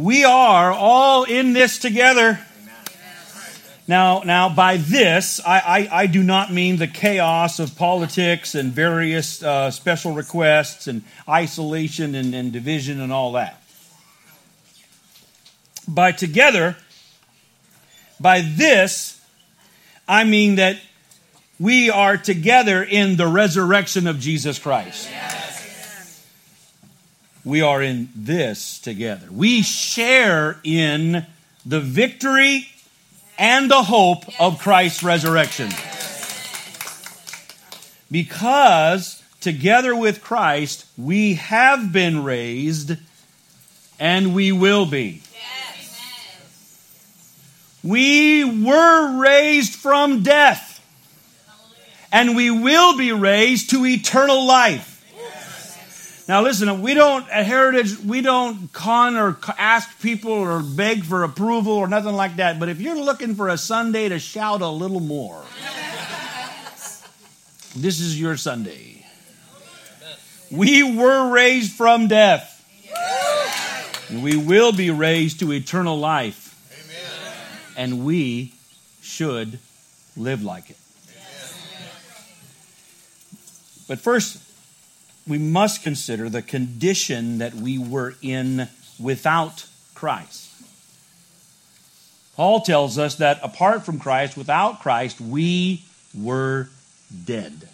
we are all in this together. Now, now, by this, I, I, I, do not mean the chaos of politics and various uh, special requests and isolation and, and division and all that. By together, by this, I mean that we are together in the resurrection of Jesus Christ. We are in this together. We share in the victory and the hope of Christ's resurrection. Because together with Christ, we have been raised and we will be. We were raised from death and we will be raised to eternal life. Now, listen, we don't, at Heritage, we don't con or ask people or beg for approval or nothing like that. But if you're looking for a Sunday to shout a little more, this is your Sunday. We were raised from death, we will be raised to eternal life. And we should live like it. But first, we must consider the condition that we were in without Christ. Paul tells us that apart from Christ, without Christ, we were dead.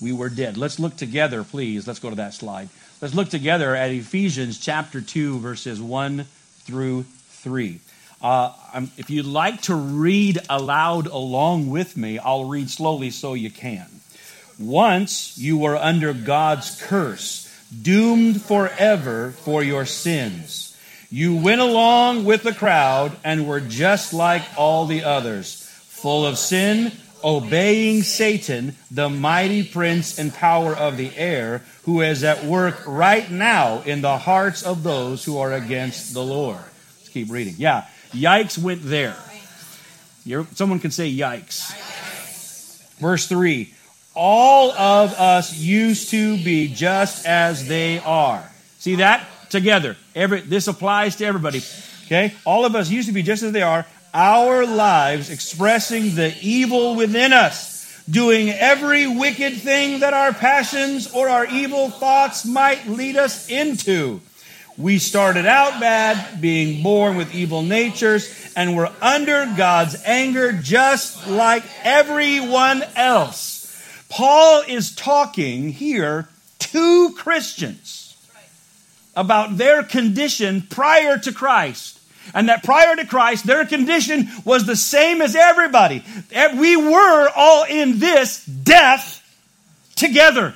We were dead. Let's look together, please. Let's go to that slide. Let's look together at Ephesians chapter 2, verses 1 through 3. Uh, if you'd like to read aloud along with me, I'll read slowly so you can. Once you were under God's curse, doomed forever for your sins. You went along with the crowd and were just like all the others, full of sin, obeying Satan, the mighty prince and power of the air, who is at work right now in the hearts of those who are against the Lord. Let's keep reading. Yeah, yikes went there. You're, someone can say yikes. Verse 3 all of us used to be just as they are. See that? Together. Every, this applies to everybody. Okay? All of us used to be just as they are. Our lives expressing the evil within us, doing every wicked thing that our passions or our evil thoughts might lead us into. We started out bad, being born with evil natures, and we're under God's anger just like everyone else. Paul is talking here to Christians about their condition prior to Christ. And that prior to Christ, their condition was the same as everybody. Eh, we were all in this death together.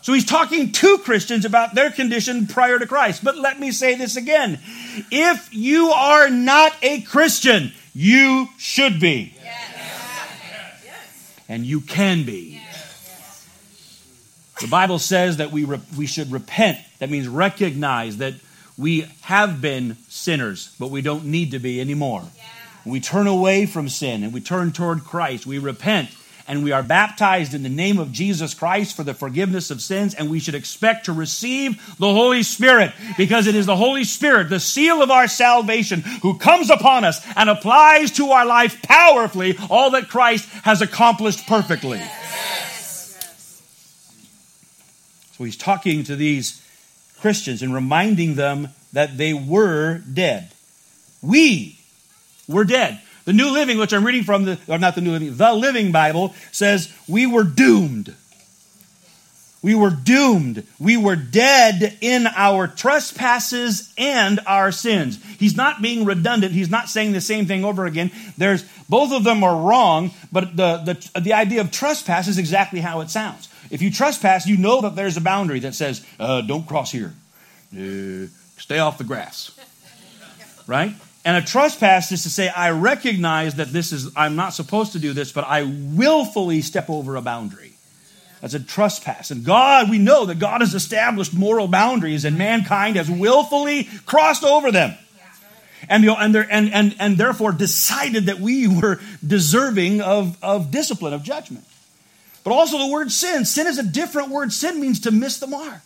So he's talking to Christians about their condition prior to Christ. But let me say this again. If you are not a Christian, you should be and you can be. The Bible says that we, re- we should repent. That means recognize that we have been sinners, but we don't need to be anymore. We turn away from sin and we turn toward Christ. We repent and we are baptized in the name of Jesus Christ for the forgiveness of sins, and we should expect to receive the Holy Spirit because it is the Holy Spirit, the seal of our salvation, who comes upon us and applies to our life powerfully all that Christ has accomplished perfectly. So he's talking to these Christians and reminding them that they were dead. We were dead. The New Living, which I'm reading from, the, or not the New Living, the Living Bible, says we were doomed. We were doomed. We were dead in our trespasses and our sins. He's not being redundant. He's not saying the same thing over again. There's both of them are wrong, but the, the, the idea of trespass is exactly how it sounds. If you trespass, you know that there's a boundary that says, uh, don't cross here. Uh, stay off the grass. Right? And a trespass is to say, I recognize that this is, I'm not supposed to do this, but I willfully step over a boundary. That's a trespass. And God, we know that God has established moral boundaries and mankind has willfully crossed over them. And, and, and, and, therefore decided that we were deserving of, of discipline, of judgment. But also the word sin. Sin is a different word. Sin means to miss the mark.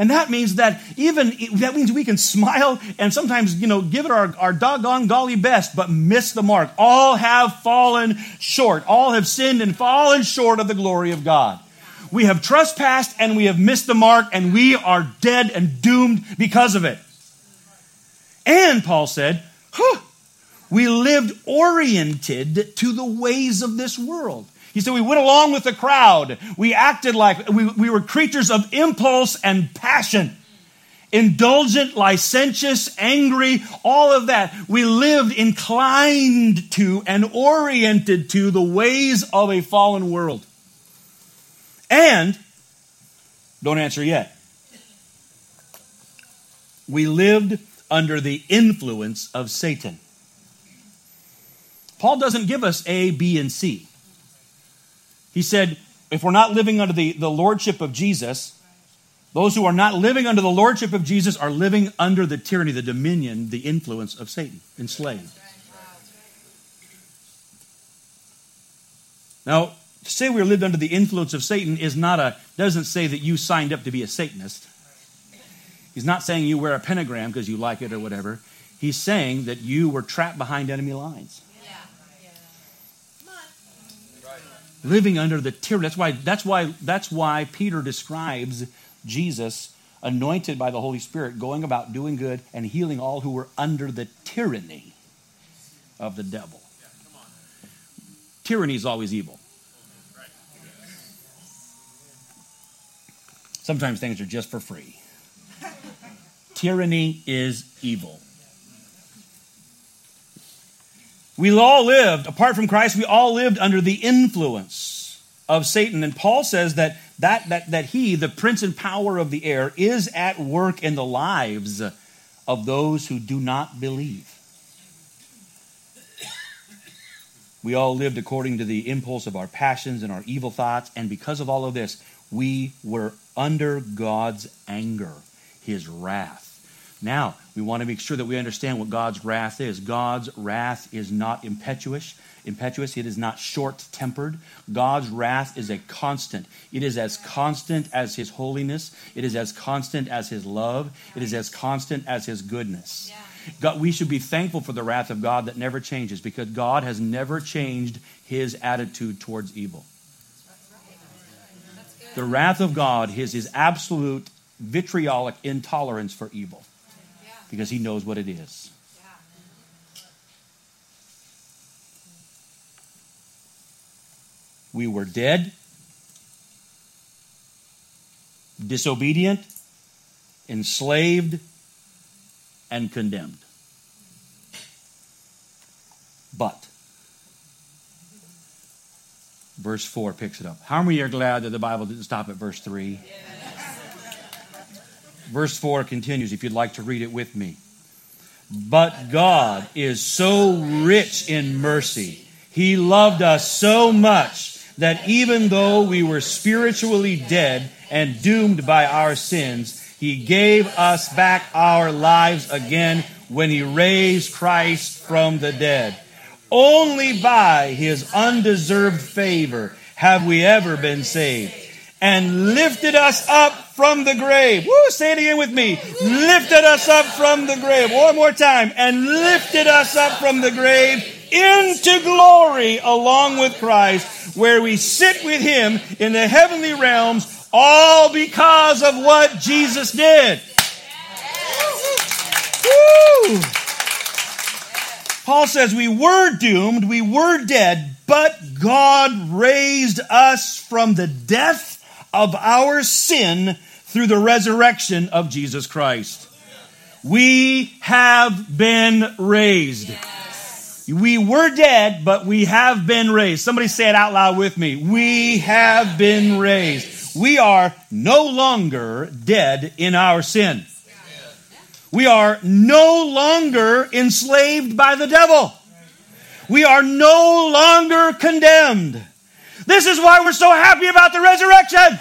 And that means that even, that means we can smile and sometimes, you know, give it our, our doggone golly best, but miss the mark. All have fallen short. All have sinned and fallen short of the glory of God. We have trespassed and we have missed the mark and we are dead and doomed because of it. And Paul said, huh, we lived oriented to the ways of this world. He said we went along with the crowd. We acted like we, we were creatures of impulse and passion. Indulgent, licentious, angry, all of that. We lived inclined to and oriented to the ways of a fallen world. And, don't answer yet, we lived under the influence of Satan. Paul doesn't give us A, B, and C. He said, if we're not living under the, the lordship of Jesus, those who are not living under the lordship of Jesus are living under the tyranny, the dominion, the influence of Satan, enslaved. Now, to say we are lived under the influence of Satan is not a doesn't say that you signed up to be a Satanist. He's not saying you wear a pentagram because you like it or whatever. He's saying that you were trapped behind enemy lines. Living under the tyranny. That's why, that's why, that's why Peter describes Jesus anointed by the Holy Spirit going about doing good and healing all who were under the tyranny of the devil. Tyranny is always evil. Sometimes things are just for free. Tyranny is evil. We all lived, apart from Christ, we all lived under the influence of Satan. And Paul says that, that, that, that he, the prince and power of the air, is at work in the lives of those who do not believe. We all lived according to the impulse of our passions and our evil thoughts, and because of all of this, we were under God's anger, his wrath. Now, we want to make sure that we understand what God's wrath is. God's wrath is not impetuous. Impetuous, it is not short-tempered. God's wrath is a constant. It is as constant as his holiness. It is as constant as his love. It is as constant as his goodness. God, we should be thankful for the wrath of God that never changes because God has never changed his attitude towards evil. The wrath of God is his absolute vitriolic intolerance for evil because he knows what it is. We were dead, disobedient, enslaved, and condemned. But, verse 4 picks it up. How many are glad that the Bible didn't stop at verse 3? Verse 4 continues, if you'd like to read it with me. But God is so rich in mercy. He loved us so much that even though we were spiritually dead and doomed by our sins, He gave us back our lives again when He raised Christ from the dead. Only by His undeserved favor have we ever been saved and lifted us up from the grave. Woo, say it again with me. Lifted us up from the grave. One more time. And lifted us up from the grave into glory along with Christ, where we sit with him in the heavenly realms, all because of what Jesus did. Woo! Paul says we were doomed, we were dead, but God raised us from the death of our sin through the resurrection of Jesus Christ. We have been raised. We were dead, but we have been raised. Somebody say it out loud with me. We have been raised. We are no longer dead in our sin. We are no longer enslaved by the devil. We are no longer condemned. This is why we're so happy about the resurrection.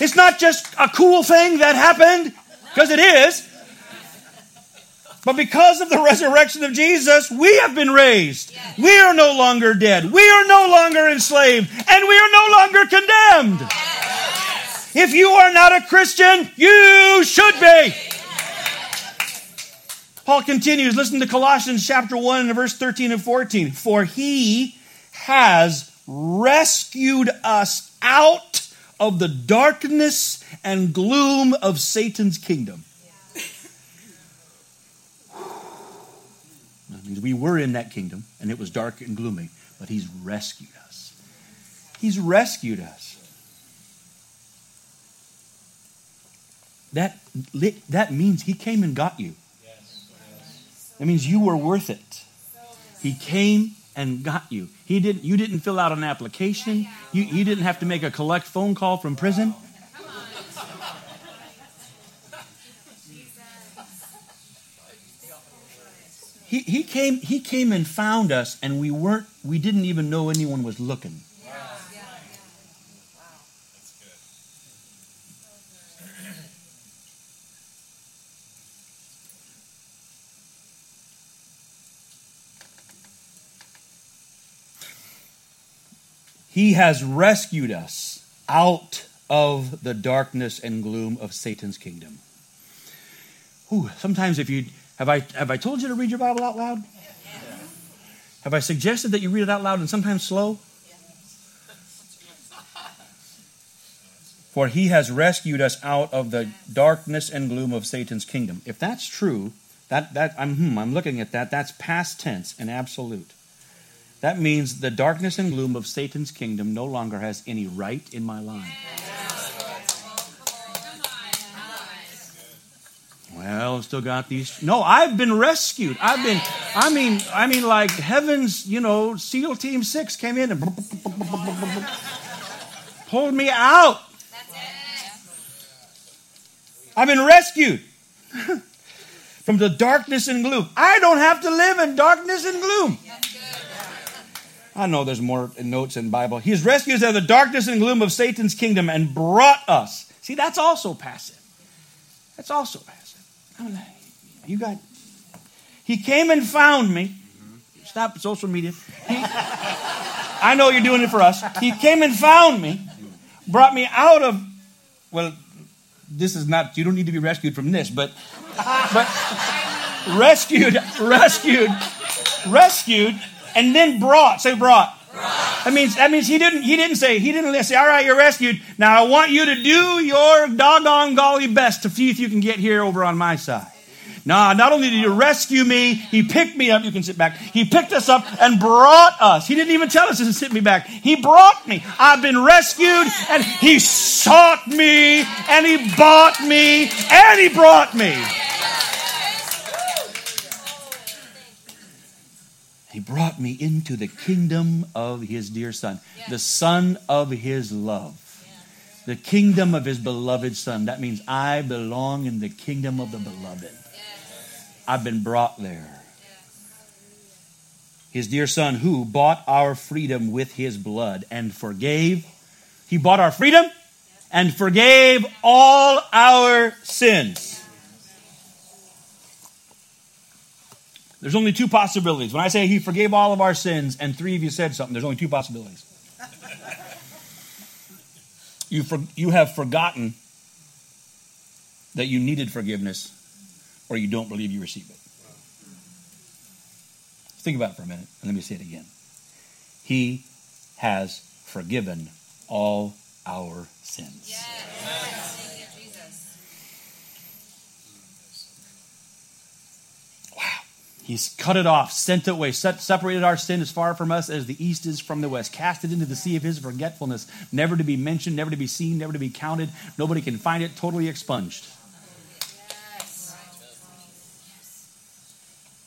It's not just a cool thing that happened, because it is. But because of the resurrection of Jesus, we have been raised. We are no longer dead. We are no longer enslaved. And we are no longer condemned. If you are not a Christian, you should be. Paul continues, listen to Colossians chapter 1 and verse 13 and 14. For he has rescued us out of the darkness and gloom of Satan's kingdom. That means we were in that kingdom and it was dark and gloomy, but he's rescued us. He's rescued us. That, that means he came and got you. That means you were worth it. He came and got you. He didn't, you didn't fill out an application. You, you didn't have to make a collect phone call from prison. He, he, came, he came and found us, and we weren't, we didn't even know anyone was looking. He has rescued us out of the darkness and gloom of Satan's kingdom. Sometimes if you have I have I told you to read your Bible out loud? Have I suggested that you read it out loud and sometimes slow? For he has rescued us out of the darkness and gloom of Satan's kingdom. If that's true, that that I'm hmm, I'm looking at that. That's past tense and absolute. That means the darkness and gloom of Satan's kingdom no longer has any right in my life. Well, still got these. No, I've been rescued. I've been. I mean, I mean, like heaven's. You know, SEAL Team Six came in and pulled me out. I've been rescued from the darkness and gloom. I don't have to live in darkness and gloom. I know there's more notes in Bible. He has rescued us out of the darkness and gloom of Satan's kingdom and brought us. See, that's also passive. That's also passive. You got. He came and found me. Stop social media. He, I know you're doing it for us. He came and found me, brought me out of. Well, this is not. You don't need to be rescued from this, but, but rescued, rescued, rescued and then brought. Say brought. That means that means he didn't he didn't say he didn't say all right you're rescued now I want you to do your doggone golly best to see if you can get here over on my side. Now, not only did he rescue me, he picked me up. You can sit back. He picked us up and brought us. He didn't even tell us to sit me back. He brought me. I've been rescued, and he sought me, and he bought me, and he brought me. He brought me into the kingdom of his dear son, yes. the son of his love. Yes. The kingdom of his beloved son. That means I belong in the kingdom of the beloved. Yes. I've been brought there. His dear son, who bought our freedom with his blood and forgave. He bought our freedom and forgave all our sins. There's only two possibilities. When I say he forgave all of our sins, and three of you said something, there's only two possibilities. you, for, you have forgotten that you needed forgiveness, or you don't believe you received it. Think about it for a minute, and let me say it again. He has forgiven all our sins. Yes. He's cut it off, sent it away, set, separated our sin as far from us as the east is from the west, cast it into the sea of his forgetfulness, never to be mentioned, never to be seen, never to be counted. Nobody can find it, totally expunged.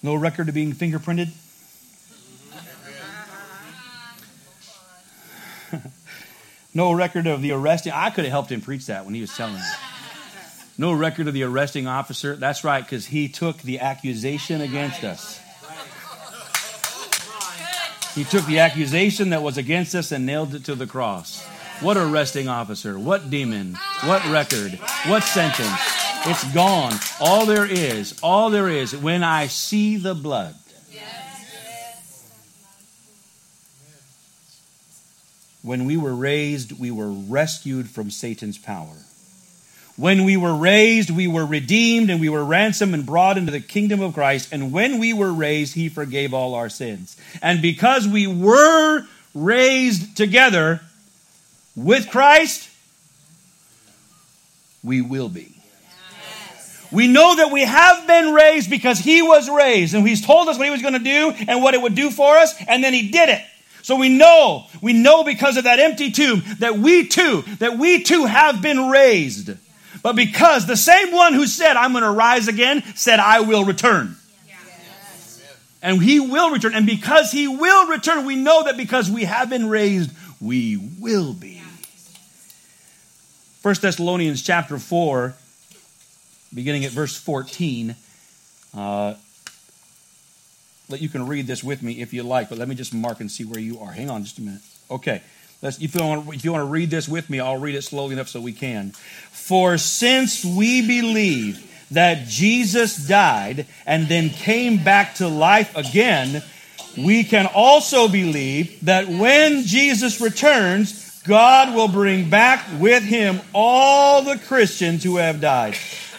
No record of being fingerprinted. no record of the arresting. I could have helped him preach that when he was telling me. No record of the arresting officer. That's right, because he took the accusation against us. He took the accusation that was against us and nailed it to the cross. What arresting officer? What demon? What record? What sentence? It's gone. All there is, all there is, when I see the blood. when we were raised, we were rescued from Satan's power. When we were raised, we were redeemed and we were ransomed and brought into the kingdom of Christ. And when we were raised, he forgave all our sins. And because we were raised together with Christ, we will be. We know that we have been raised because he was raised and he's told us what he was going to do and what it would do for us, and then he did it. So we know, we know because of that empty tomb that we too, that we too have been raised. But because the same one who said, I'm going to rise again, said, I will return. And he will return. And because he will return, we know that because we have been raised, we will be. 1 Thessalonians chapter 4 beginning at verse 14. Uh, you can read this with me if you like, but let me just mark and see where you are. Hang on just a minute. Okay. Let's, if, you want, if you want to read this with me, I'll read it slowly enough so we can. For since we believe that Jesus died and then came back to life again, we can also believe that when Jesus returns, God will bring back with him all the Christians who have died.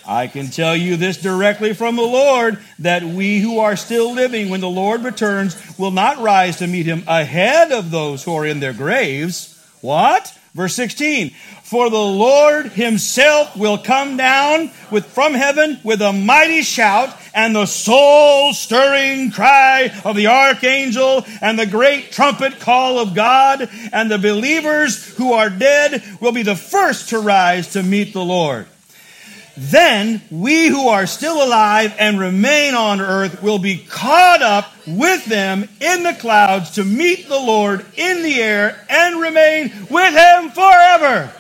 I can tell you this directly from the Lord that we who are still living when the Lord returns will not rise to meet him ahead of those who are in their graves. What? Verse 16. For the Lord himself will come down with, from heaven with a mighty shout and the soul stirring cry of the archangel and the great trumpet call of God. And the believers who are dead will be the first to rise to meet the Lord. Then we who are still alive and remain on earth will be caught up with them in the clouds to meet the Lord in the air and remain with him forever.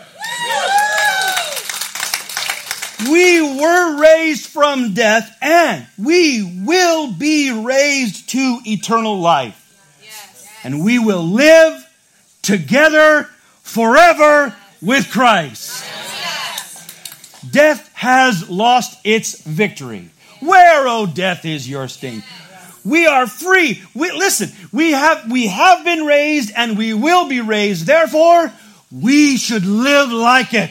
We were raised from death and we will be raised to eternal life. And we will live together forever with Christ. Death has lost its victory. Where, O oh, death, is your sting? We are free. We, listen, we have, we have been raised and we will be raised. Therefore, we should live like it.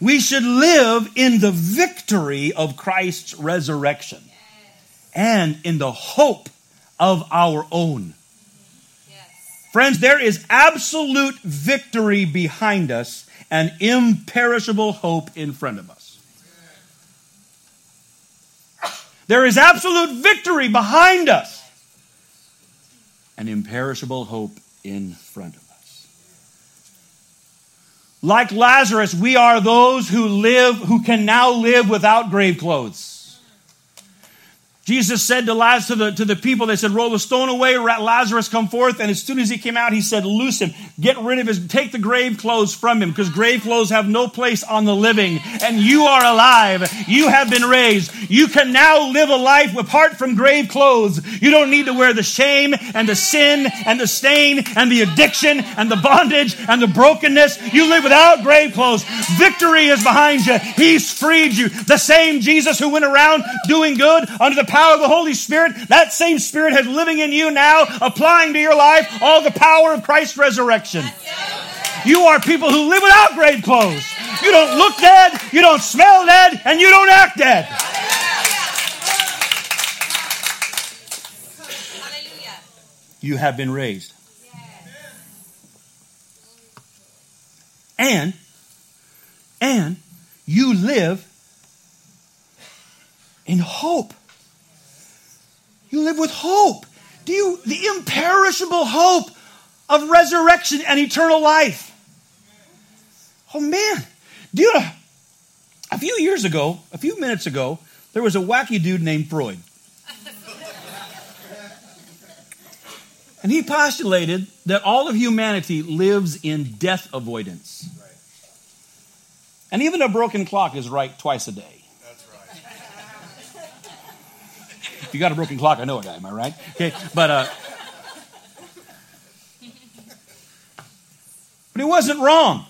We should live in the victory of Christ's resurrection and in the hope of our own. Friends, there is absolute victory behind us and imperishable hope in front of us. There is absolute victory behind us an imperishable hope in front of us. Like Lazarus, we are those who live, who can now live without grave clothes. Jesus said to, Lazarus, to, the, to the people, they said, roll the stone away, Lazarus come forth. And as soon as he came out, he said, loose him, get rid of his, take the grave clothes from him, because grave clothes have no place on the living. And you are alive. You have been raised. You can now live a life apart from grave clothes. You don't need to wear the shame and the sin and the stain and the addiction and the bondage and the brokenness. You live without grave clothes. Victory is behind you. He's freed you. The same Jesus who went around doing good under the power of the Holy Spirit, that same Spirit has living in you now, applying to your life all the power of Christ's resurrection. You are people who live without grave clothes. You don't look dead, you don't smell dead, and you don't act dead. You have been raised. And, and you live in hope. You live with hope. Do you, the imperishable hope of resurrection and eternal life. Oh man, do you know, a few years ago, a few minutes ago, there was a wacky dude named Freud. And he postulated that all of humanity lives in death avoidance. And even a broken clock is right twice a day. You got a broken clock, I know a guy, am I right? Okay, but uh, but he wasn't wrong.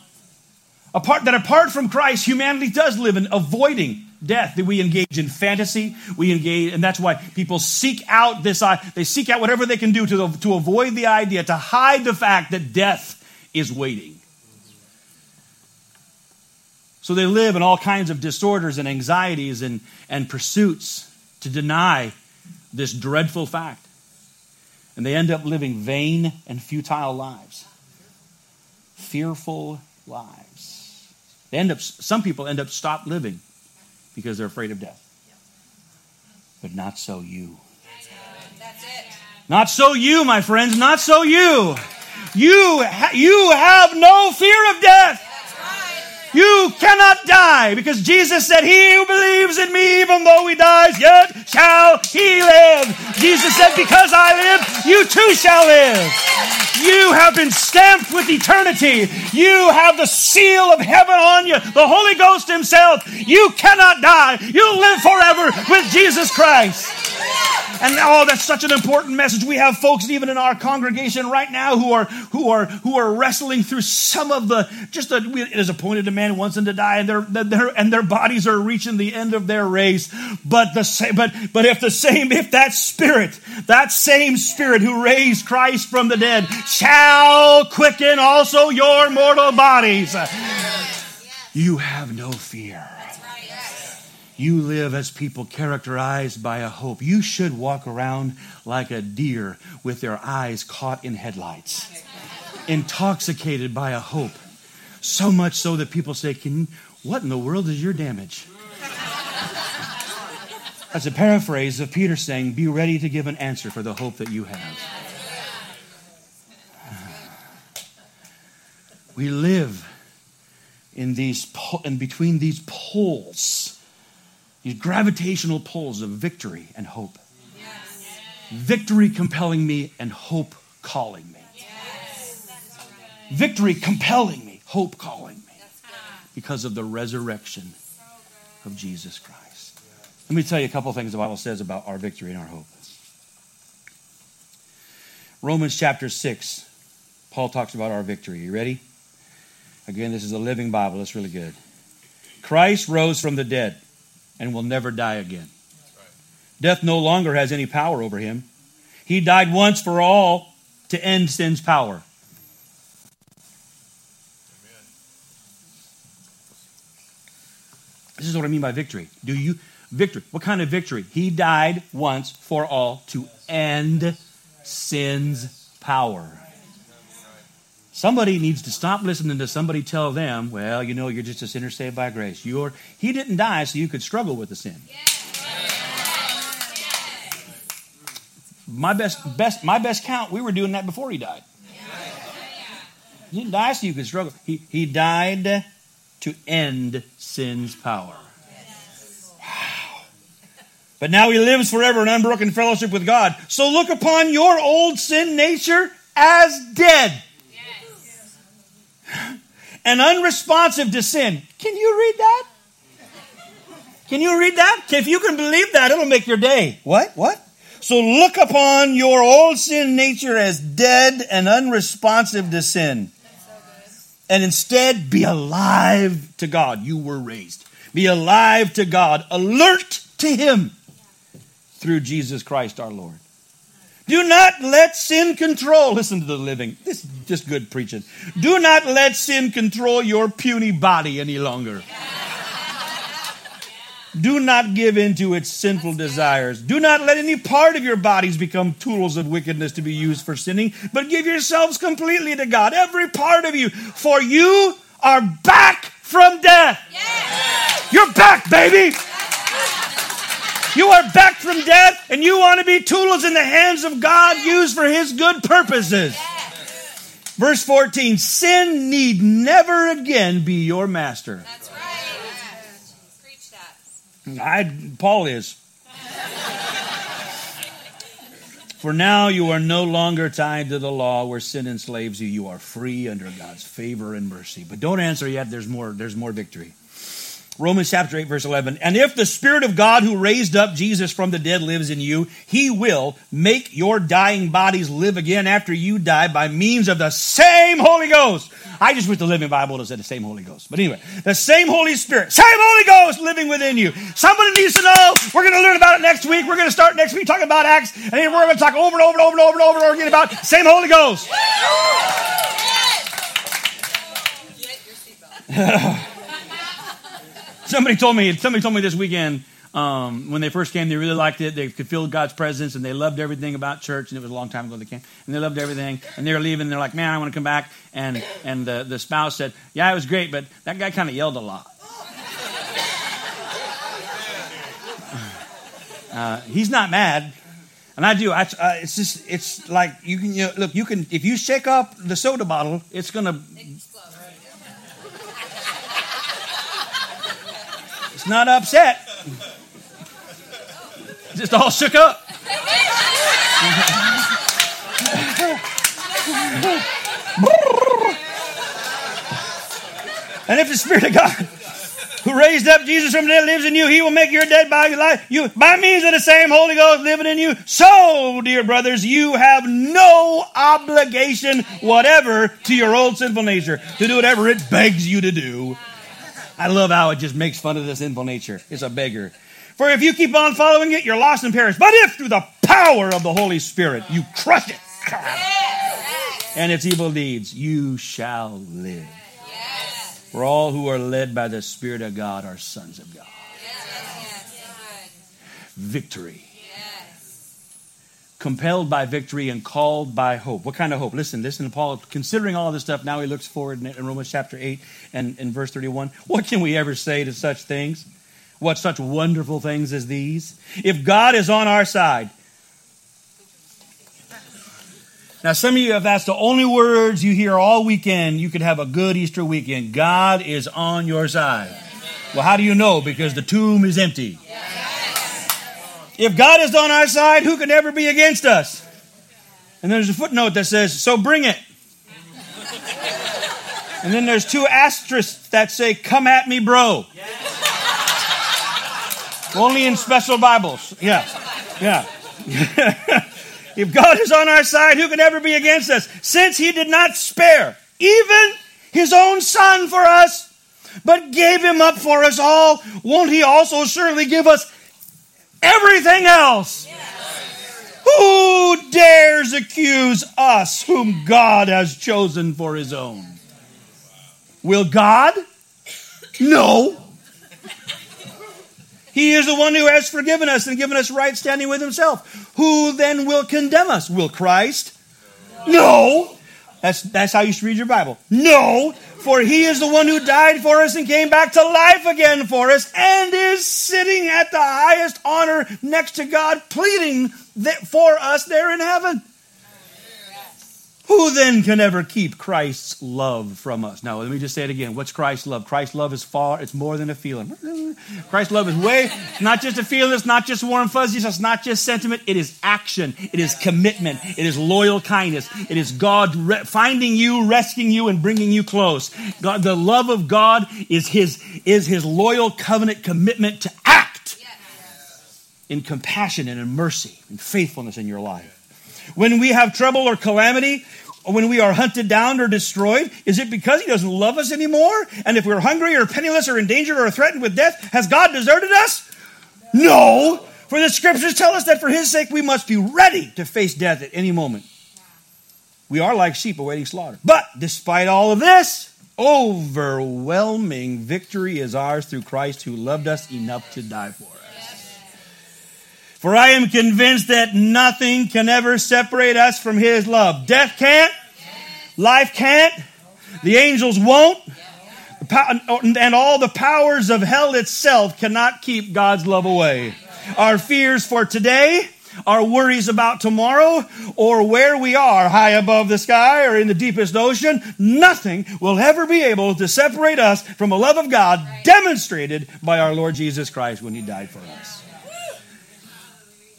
Apart that apart from Christ, humanity does live in avoiding death. That we engage in fantasy, we engage, and that's why people seek out this. Uh, they seek out whatever they can do to to avoid the idea, to hide the fact that death is waiting. So they live in all kinds of disorders and anxieties and, and pursuits to deny this dreadful fact. And they end up living vain and futile lives, fearful lives. They end up, some people end up stop living because they're afraid of death. But not so you. Not so you, my friends, not so you. You, you have no fear of death. You cannot die because Jesus said, He who believes in me, even though he dies, yet shall he live. Jesus said, Because I live, you too shall live. You have been stamped with eternity. You have the seal of heaven on you, the Holy Ghost Himself. You cannot die. You'll live forever with Jesus Christ. And oh, that's such an important message. We have folks even in our congregation right now who are who are who are wrestling through some of the just it is appointed a man who wants them to die, and their, their and their bodies are reaching the end of their race. But the same, but but if the same if that spirit, that same spirit who raised Christ from the dead, shall quicken also your mortal bodies, you have no fear. You live as people characterized by a hope. You should walk around like a deer with their eyes caught in headlights, intoxicated by a hope. So much so that people say, Can, What in the world is your damage? That's a paraphrase of Peter saying, Be ready to give an answer for the hope that you have. We live in these in between these poles these gravitational pulls of victory and hope. Yes. Victory compelling me and hope calling me. Yes. Victory compelling me, hope calling me because of the resurrection of Jesus Christ. Let me tell you a couple things the Bible says about our victory and our hope. Romans chapter 6, Paul talks about our victory. You ready? Again, this is a living Bible. It's really good. Christ rose from the dead and will never die again. Death no longer has any power over him. He died once for all to end sin's power. Amen. This is what I mean by victory. Do you victory? What kind of victory? He died once for all to end sin's power. Somebody needs to stop listening to somebody tell them, well, you know, you're just a sinner saved by grace. You're, he didn't die so you could struggle with the sin. My best, best, my best count, we were doing that before he died. He didn't die so you could struggle. He, he died to end sin's power. But now he lives forever in unbroken fellowship with God. So look upon your old sin nature as dead and unresponsive to sin. Can you read that? Can you read that? If you can believe that, it'll make your day. What? What? So look upon your old sin nature as dead and unresponsive to sin. And instead be alive to God. You were raised. Be alive to God, alert to Him through Jesus Christ our Lord. Do not let sin control. Listen to the living. This is just good preaching. Do not let sin control your puny body any longer. Do not give in to its sinful desires. Do not let any part of your bodies become tools of wickedness to be used for sinning, but give yourselves completely to God, every part of you, for you are back from death. Yes. You're back, baby. You are back from death and you want to be tools in the hands of God used for his good purposes. Verse 14 Sin need never again be your master. That's right. Preach that. I, Paul is. For now you are no longer tied to the law where sin enslaves you. You are free under God's favor and mercy. But don't answer yet. There's more, there's more victory. Romans chapter 8, verse 11. And if the Spirit of God who raised up Jesus from the dead lives in you, he will make your dying bodies live again after you die by means of the same Holy Ghost. I just wish the Living Bible would have said the same Holy Ghost. But anyway, the same Holy Spirit, same Holy Ghost living within you. Somebody needs to know. We're going to learn about it next week. We're going to start next week talking about Acts. And then we're going to talk over and over and over and over and over again about same Holy Ghost. somebody told me. Somebody told me this weekend um, when they first came, they really liked it. They could feel God's presence, and they loved everything about church. And it was a long time ago they came, and they loved everything. And they were leaving. And they're like, "Man, I want to come back." And and the, the spouse said, "Yeah, it was great, but that guy kind of yelled a lot." Uh, he's not mad, and I do. I, uh, it's just it's like you can you know, look. You can if you shake up the soda bottle, it's gonna. It's not upset just all shook up. and if the Spirit of God who raised up Jesus from the dead lives in you, he will make your dead body alive. You, by means of the same Holy Ghost living in you. So, dear brothers, you have no obligation whatever to your old sinful nature to do whatever it begs you to do. I love how it just makes fun of this sinful nature. It's a beggar. For if you keep on following it, you're lost and perish. But if through the power of the Holy Spirit you crush it and its evil deeds, you shall live. For all who are led by the Spirit of God are sons of God. Victory. Compelled by victory and called by hope. What kind of hope? Listen, listen Paul. Considering all this stuff, now he looks forward in Romans chapter 8 and in verse 31. What can we ever say to such things? What such wonderful things as these? If God is on our side. Now, some of you, if that's the only words you hear all weekend, you could have a good Easter weekend. God is on your side. Well, how do you know? Because the tomb is empty. If God is on our side, who can ever be against us? And there's a footnote that says, So bring it. And then there's two asterisks that say, Come at me, bro. Only in special Bibles. Yeah. Yeah. if God is on our side, who can ever be against us? Since he did not spare even his own son for us, but gave him up for us all, won't he also surely give us everything else? Who dares accuse us whom God has chosen for his own? Will God? No. He is the one who has forgiven us and given us right standing with himself. Who then will condemn us? Will Christ? No. That's, that's how you should read your Bible. No, for he is the one who died for us and came back to life again for us and is sitting at the highest honor next to God, pleading for us there in heaven. Who then can ever keep Christ's love from us? Now, let me just say it again. What's Christ's love? Christ's love is far, it's more than a feeling. Christ's love is way, not just a feeling, it's not just warm fuzzies, it's not just sentiment, it is action, it is commitment, it is loyal kindness, it is God re- finding you, rescuing you, and bringing you close. God, the love of God is his, is his loyal covenant commitment to act in compassion and in mercy and faithfulness in your life. When we have trouble or calamity, or when we are hunted down or destroyed, is it because he doesn't love us anymore? And if we're hungry or penniless or in danger or threatened with death, has God deserted us? No. For the scriptures tell us that for his sake we must be ready to face death at any moment. We are like sheep awaiting slaughter. But despite all of this, overwhelming victory is ours through Christ who loved us enough to die for us. For I am convinced that nothing can ever separate us from His love. Death can't, life can't, the angels won't, and all the powers of hell itself cannot keep God's love away. Our fears for today, our worries about tomorrow, or where we are, high above the sky or in the deepest ocean, nothing will ever be able to separate us from the love of God demonstrated by our Lord Jesus Christ when He died for us.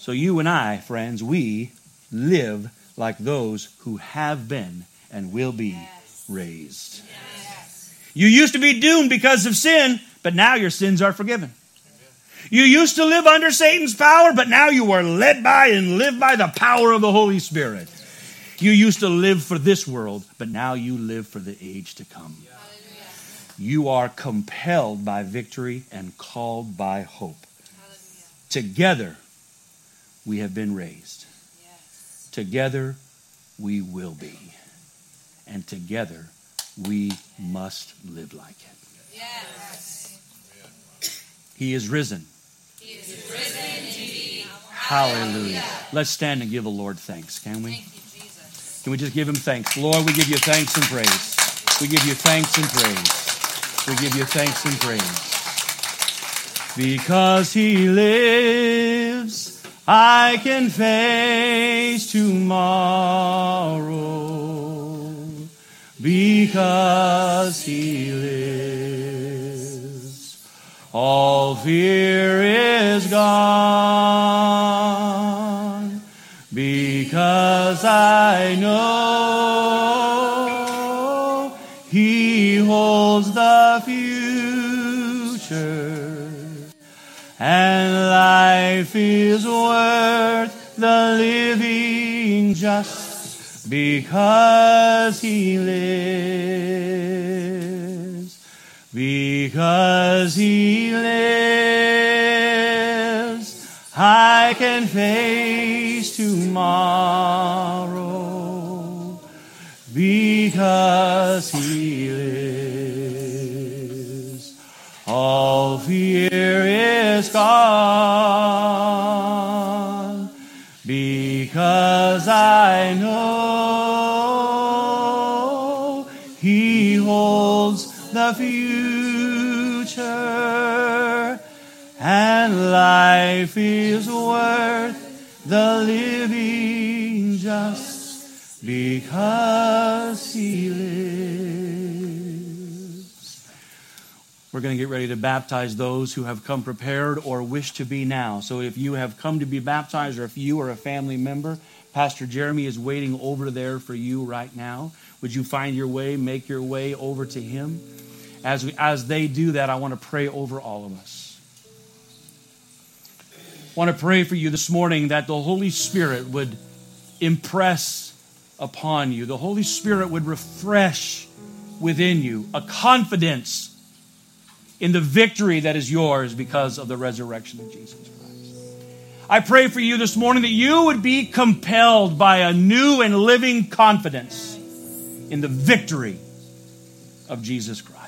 So, you and I, friends, we live like those who have been and will be yes. raised. Yes. You used to be doomed because of sin, but now your sins are forgiven. You used to live under Satan's power, but now you are led by and live by the power of the Holy Spirit. You used to live for this world, but now you live for the age to come. You are compelled by victory and called by hope. Together, we have been raised. Yes. Together we will be. And together we must live like it. Yes. He is risen. He is risen indeed. Hallelujah. Let's stand and give the Lord thanks, can we? Thank you, Jesus. Can we just give him thanks? Lord, we give you thanks and praise. We give you thanks and praise. We give you thanks and praise. Because he lives, I can face tomorrow. Because he lives, all fear is gone. Because I know he holds the future and life is living just because he lives. Because he lives, I can face tomorrow. Life is worth the living just because he lives. We're going to get ready to baptize those who have come prepared or wish to be now. So if you have come to be baptized or if you are a family member, Pastor Jeremy is waiting over there for you right now. Would you find your way, make your way over to him? As, we, as they do that, I want to pray over all of us. Want to pray for you this morning that the Holy Spirit would impress upon you, the Holy Spirit would refresh within you a confidence in the victory that is yours because of the resurrection of Jesus Christ. I pray for you this morning that you would be compelled by a new and living confidence in the victory of Jesus Christ.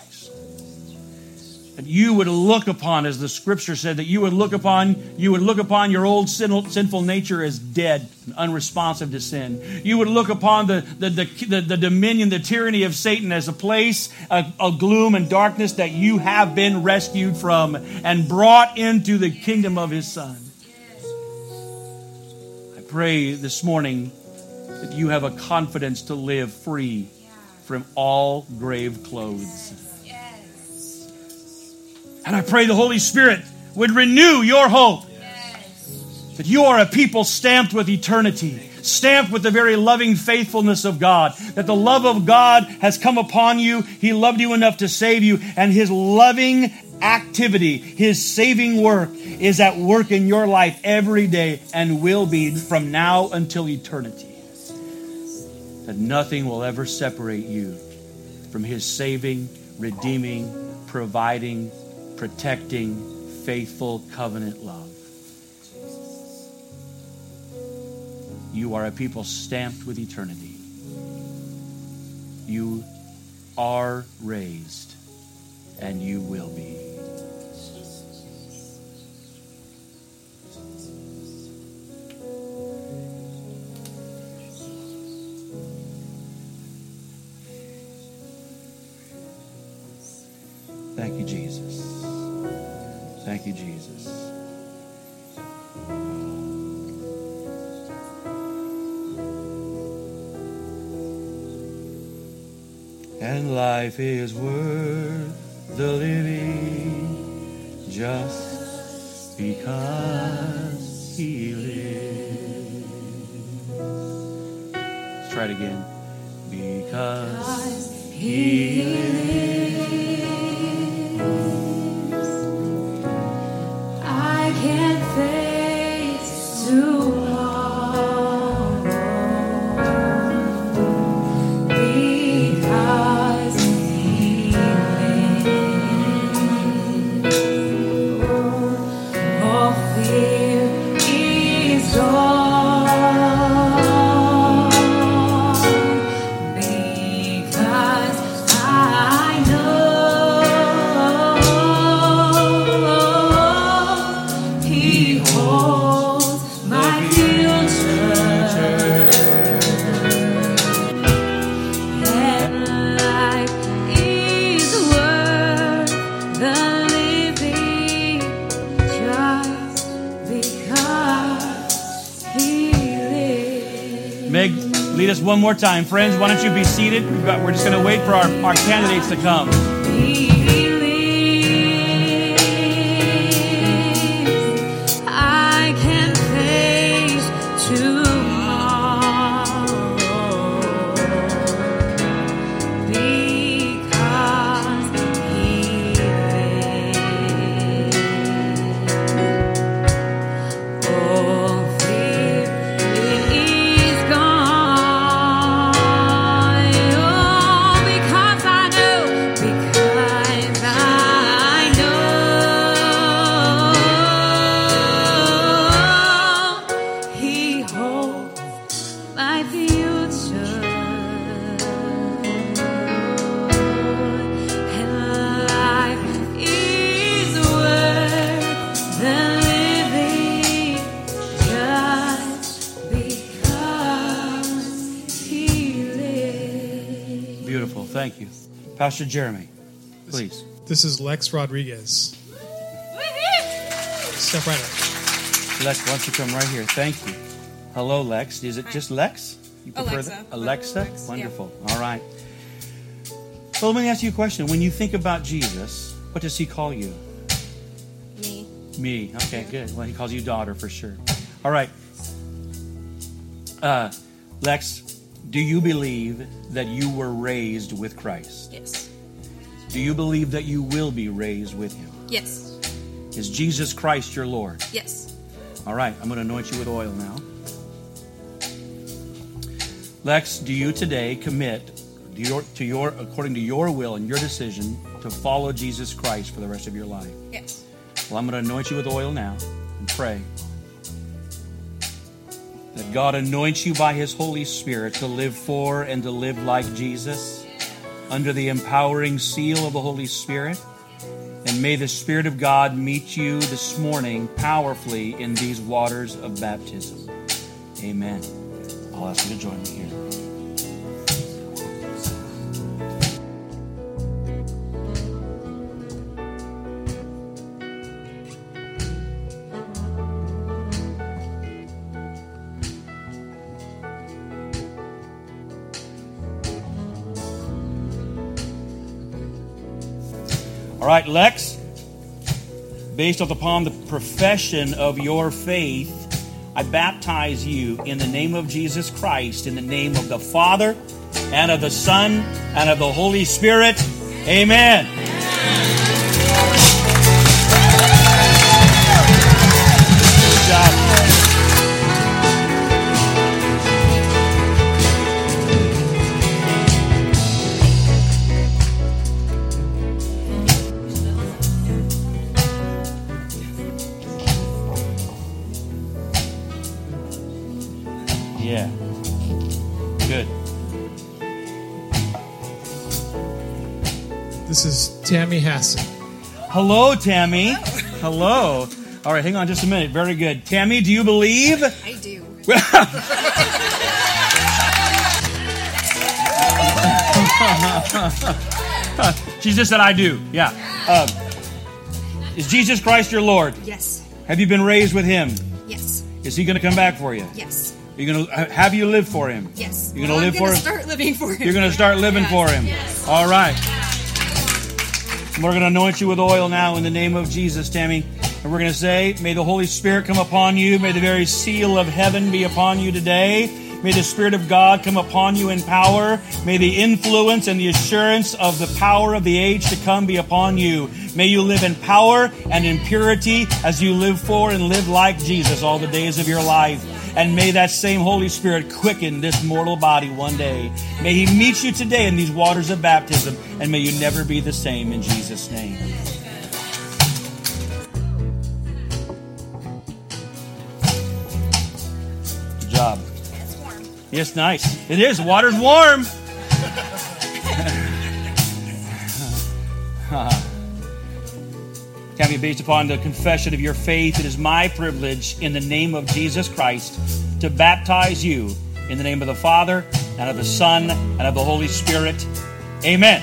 That you would look upon, as the scripture said, that you would look upon, you would look upon your old sinful nature as dead and unresponsive to sin. You would look upon the, the, the, the, the dominion, the tyranny of Satan as a place of, of gloom and darkness that you have been rescued from and brought into the kingdom of his son. I pray this morning that you have a confidence to live free from all grave clothes. And I pray the Holy Spirit would renew your hope Yes. that you are a people stamped with eternity, stamped with the very loving faithfulness of God, that the love of God has come upon you. He loved you enough to save you, and His loving activity, His saving work, is at work in your life every day and will be from now until eternity. That nothing will ever separate you from His saving, redeeming, providing, protecting, faithful covenant love. You are a people stamped with eternity. You are raised, and you will be. Is worth the living just because He lives. Let's try it again. Because He lives, I can't face tomorrow one more time. Friends, why don't you be seated? We're just going to wait for our, our candidates to come. Pastor Jeremy, please. This is Lex Rodriguez. Step right up. Lex, why don't you come right here? Thank you. Hello, Lex. Is it just Lex? You Alexa. that? Alexa? Lex, yeah. Wonderful. All right. So let me ask you a question. When you think about Jesus, what does he call you? Me. Me. Okay, good. Well, he calls you daughter for sure. All right. Uh, Lex, do you believe that you were raised with Christ? Yes. Do you believe that you will be raised with him? Yes. Is Jesus Christ your Lord? Yes. All right, I'm going to anoint you with oil now. Lex, do you today commit to your, to your according to your will and your decision to follow Jesus Christ for the rest of your life? Yes. Well, I'm going to anoint you with oil now and pray that God anoints you by His Holy Spirit to live for and to live like Jesus under the empowering seal of the Holy Spirit. And may the Spirit of God meet you this morning powerfully in these waters of baptism. Amen. I'll ask you to join me here. Lex, based upon the profession of your faith, I baptize you in the name of Jesus Christ, in the name of the Father, and of the Son, and of the Holy Spirit. Amen. Good Yeah. Good. This is Tammy Hassan. Hello, Tammy. Hello. All right, hang on just a minute. Very good. Tammy, do you believe? I do. She just said, I do. Yeah. Um, is Jesus Christ your Lord? Yes. Have you been raised with Him? Yes. Is He going to come back for you? Yes. Are you going to have you live for Him? Yes. You're gonna Well, live I'm for- start living for him. You're going to start living Yes. for Him. Yes. All right. We're going to anoint you with oil now in the name of Jesus, Tammy. And we're going to say, May the Holy Spirit come upon you. May the very seal of heaven be upon you today. May the Spirit of God come upon you in power. May the influence and the assurance of the power of the age to come be upon you. May you live in power and in purity as you live for and live like Jesus all the days of your life. And may that same Holy Spirit quicken this mortal body one day. May He meet you today in these waters of baptism, and may you never be the same in Jesus' name. Good job. It's nice. It is. Water's warm. Tammy, based upon the confession of your faith, it is my privilege in the name of Jesus Christ to baptize you in the name of the Father and of the Son and of the Holy Spirit. Amen.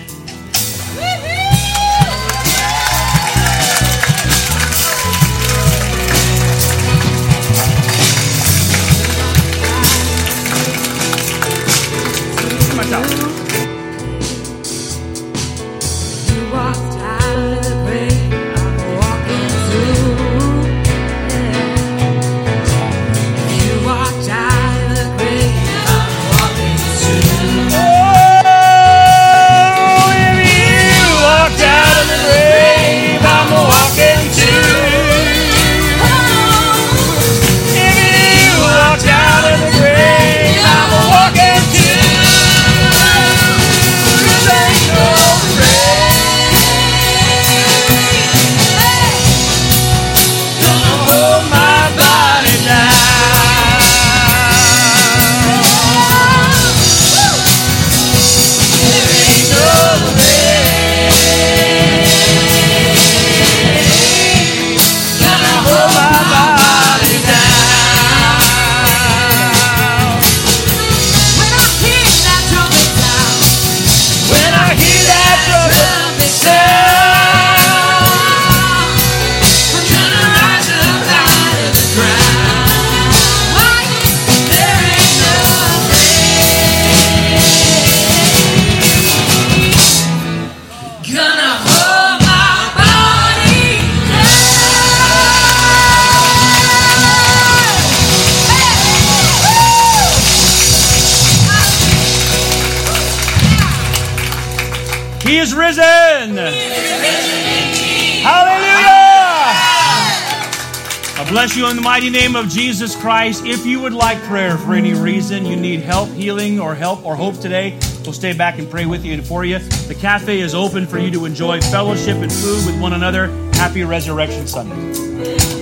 Bless you in the mighty name of Jesus Christ. If you would like prayer for any reason, you need help, healing, or help or hope today, we'll stay back and pray with you and for you. The cafe is open for you to enjoy fellowship and food with one another. Happy Resurrection Sunday.